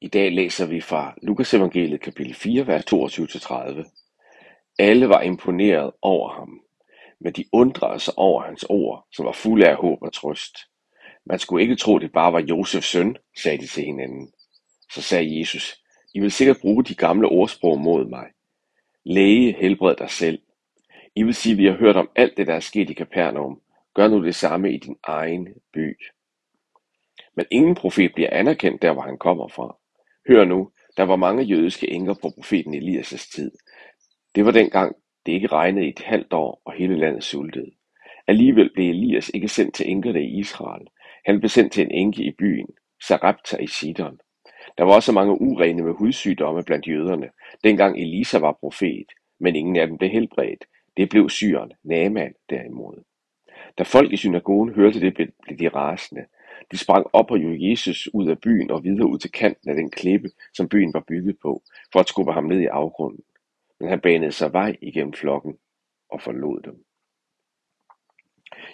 I dag læser vi fra Lukas evangeliet kapitel 4, vers 22-30. Alle var imponeret over ham, men de undrede sig over hans ord, som var fulde af håb og trøst. Man skulle ikke tro, det bare var Josefs søn, sagde de til hinanden. Så sagde Jesus, I vil sikkert bruge de gamle ordsprog mod mig. Læge, helbred dig selv. I vil sige, vi har hørt om alt det, der er sket i Kapernaum. Gør nu det samme i din egen by. Men ingen profet bliver anerkendt der, hvor han kommer fra. Hør nu, der var mange jødiske enker på profeten Elias' tid. Det var dengang, det ikke regnede i et halvt år, og hele landet sultede. Alligevel blev Elias ikke sendt til enkerne i Israel. Han blev sendt til en enke i byen, Sarepta i Sidon. Der var også mange urene med hudsygdomme blandt jøderne, dengang Elisa var profet, men ingen af dem blev helbredt. Det blev syren, Naaman derimod. Da folk i synagogen hørte det, blev de rasende. De sprang op og jog Jesus ud af byen og videre ud til kanten af den klippe, som byen var bygget på, for at skubbe ham ned i afgrunden. Men han banede sig vej igennem flokken og forlod dem.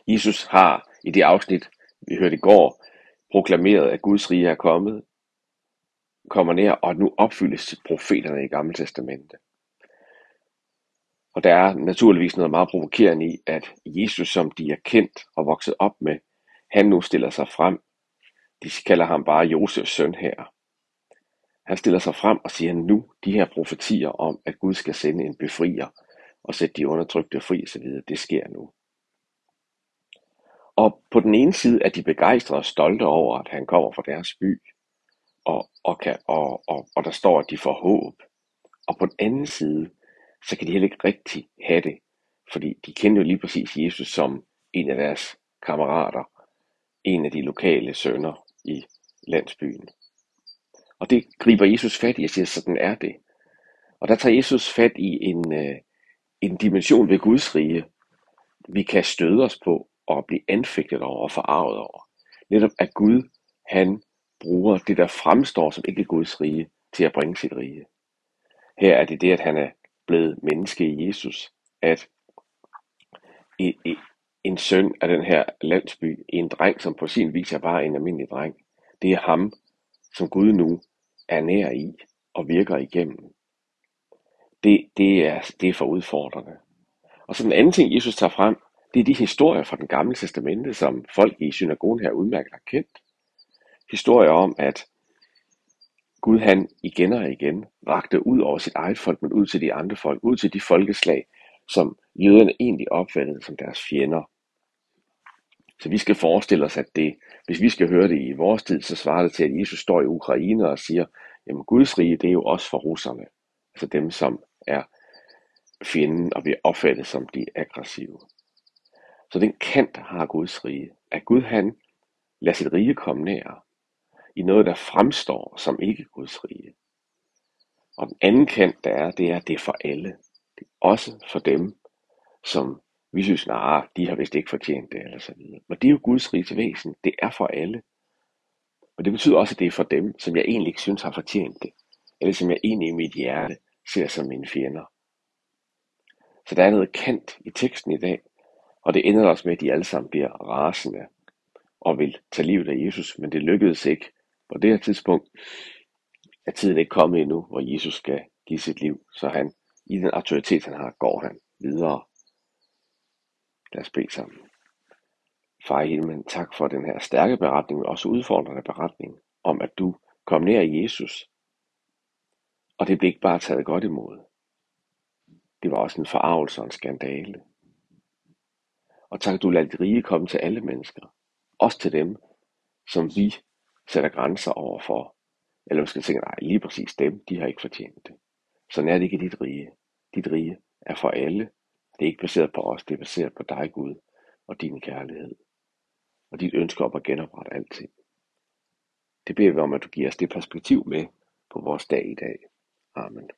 Jesus har i det afsnit, vi hørte i går, proklameret, at Guds rige er kommet, kommer nær, og nu opfyldes profeterne i Gamle Testamente. Og der er naturligvis noget meget provokerende i, at Jesus, som de er kendt og vokset op med, han nu stiller sig frem. De kalder ham bare Josefs søn her. Han stiller sig frem og siger nu, de her profetier om, at Gud skal sende en befrier og sætte de undertrykte fri osv., det sker nu. Og på den ene side er de begejstrede og stolte over, at han kommer fra deres by, og, og, kan, og, og, og der står, at de får håb. Og på den anden side, så kan de heller ikke rigtig have det, fordi de kender jo lige præcis Jesus som en af deres kammerater, en af de lokale sønner i landsbyen. Og det griber Jesus fat i og siger, sådan er det. Og der tager Jesus fat i en, øh, en dimension ved Guds rige, vi kan støde os på og blive anfægtet over og forarvet over. Netop at Gud, han bruger det, der fremstår som ikke Guds rige, til at bringe sit rige. Her er det det, at han er blevet menneske i Jesus, at en søn af den her landsby, en dreng, som på sin vis er bare en almindelig dreng, det er ham, som Gud nu er nær i og virker igennem. Det, det, er, det er for udfordrende. Og så den anden ting, Jesus tager frem, det er de historier fra den gamle testamente, som folk i synagogen her udmærket har kendt. Historier om, at Gud han igen og igen rakte ud over sit eget folk, men ud til de andre folk, ud til de folkeslag, som jøderne egentlig opfattede som deres fjender. Så vi skal forestille os, at det, hvis vi skal høre det i vores tid, så svarer det til, at Jesus står i Ukraine og siger, jamen Guds rige, det er jo også for russerne. Altså dem, som er fjenden og bliver opfattet som de aggressive. Så den kant har Guds rige. At Gud han lader sit rige komme nær i noget, der fremstår som ikke Guds rige. Og den anden kant, der er, det er, at det er for alle. Det er også for dem, som vi synes, nej, de har vist ikke fortjent det, eller så videre. Men det er jo Guds riges væsen. Det er for alle. Og det betyder også, at det er for dem, som jeg egentlig ikke synes har fortjent det. Eller som jeg egentlig i mit hjerte ser som mine fjender. Så der er noget kant i teksten i dag, og det ender også med, at de alle sammen bliver rasende og vil tage livet af Jesus, men det lykkedes ikke. På det her tidspunkt er tiden ikke kommet endnu, hvor Jesus skal give sit liv, så han i den autoritet, han har, går han videre Lad os bede sammen. Far i himlen, tak for den her stærke beretning, men også udfordrende beretning om, at du kom nær Jesus. Og det blev ikke bare taget godt imod. Det var også en forarvelse og en skandale. Og tak, du lader dit rige komme til alle mennesker. Også til dem, som vi sætter grænser over for. Eller vi skal tænke, nej, lige præcis dem, de har ikke fortjent det. Så er det ikke dit rige. Dit rige er for alle, det er ikke baseret på os, det er baseret på dig, Gud, og din kærlighed. Og dit ønske om at genoprette alting. Det beder vi om, at du giver os det perspektiv med på vores dag i dag. Amen.